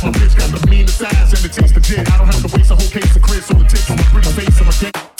My bitch got the meanest eyes and it tastes legit. I don't have to waste a whole case of Chris on the tips on my pretty face and my dick.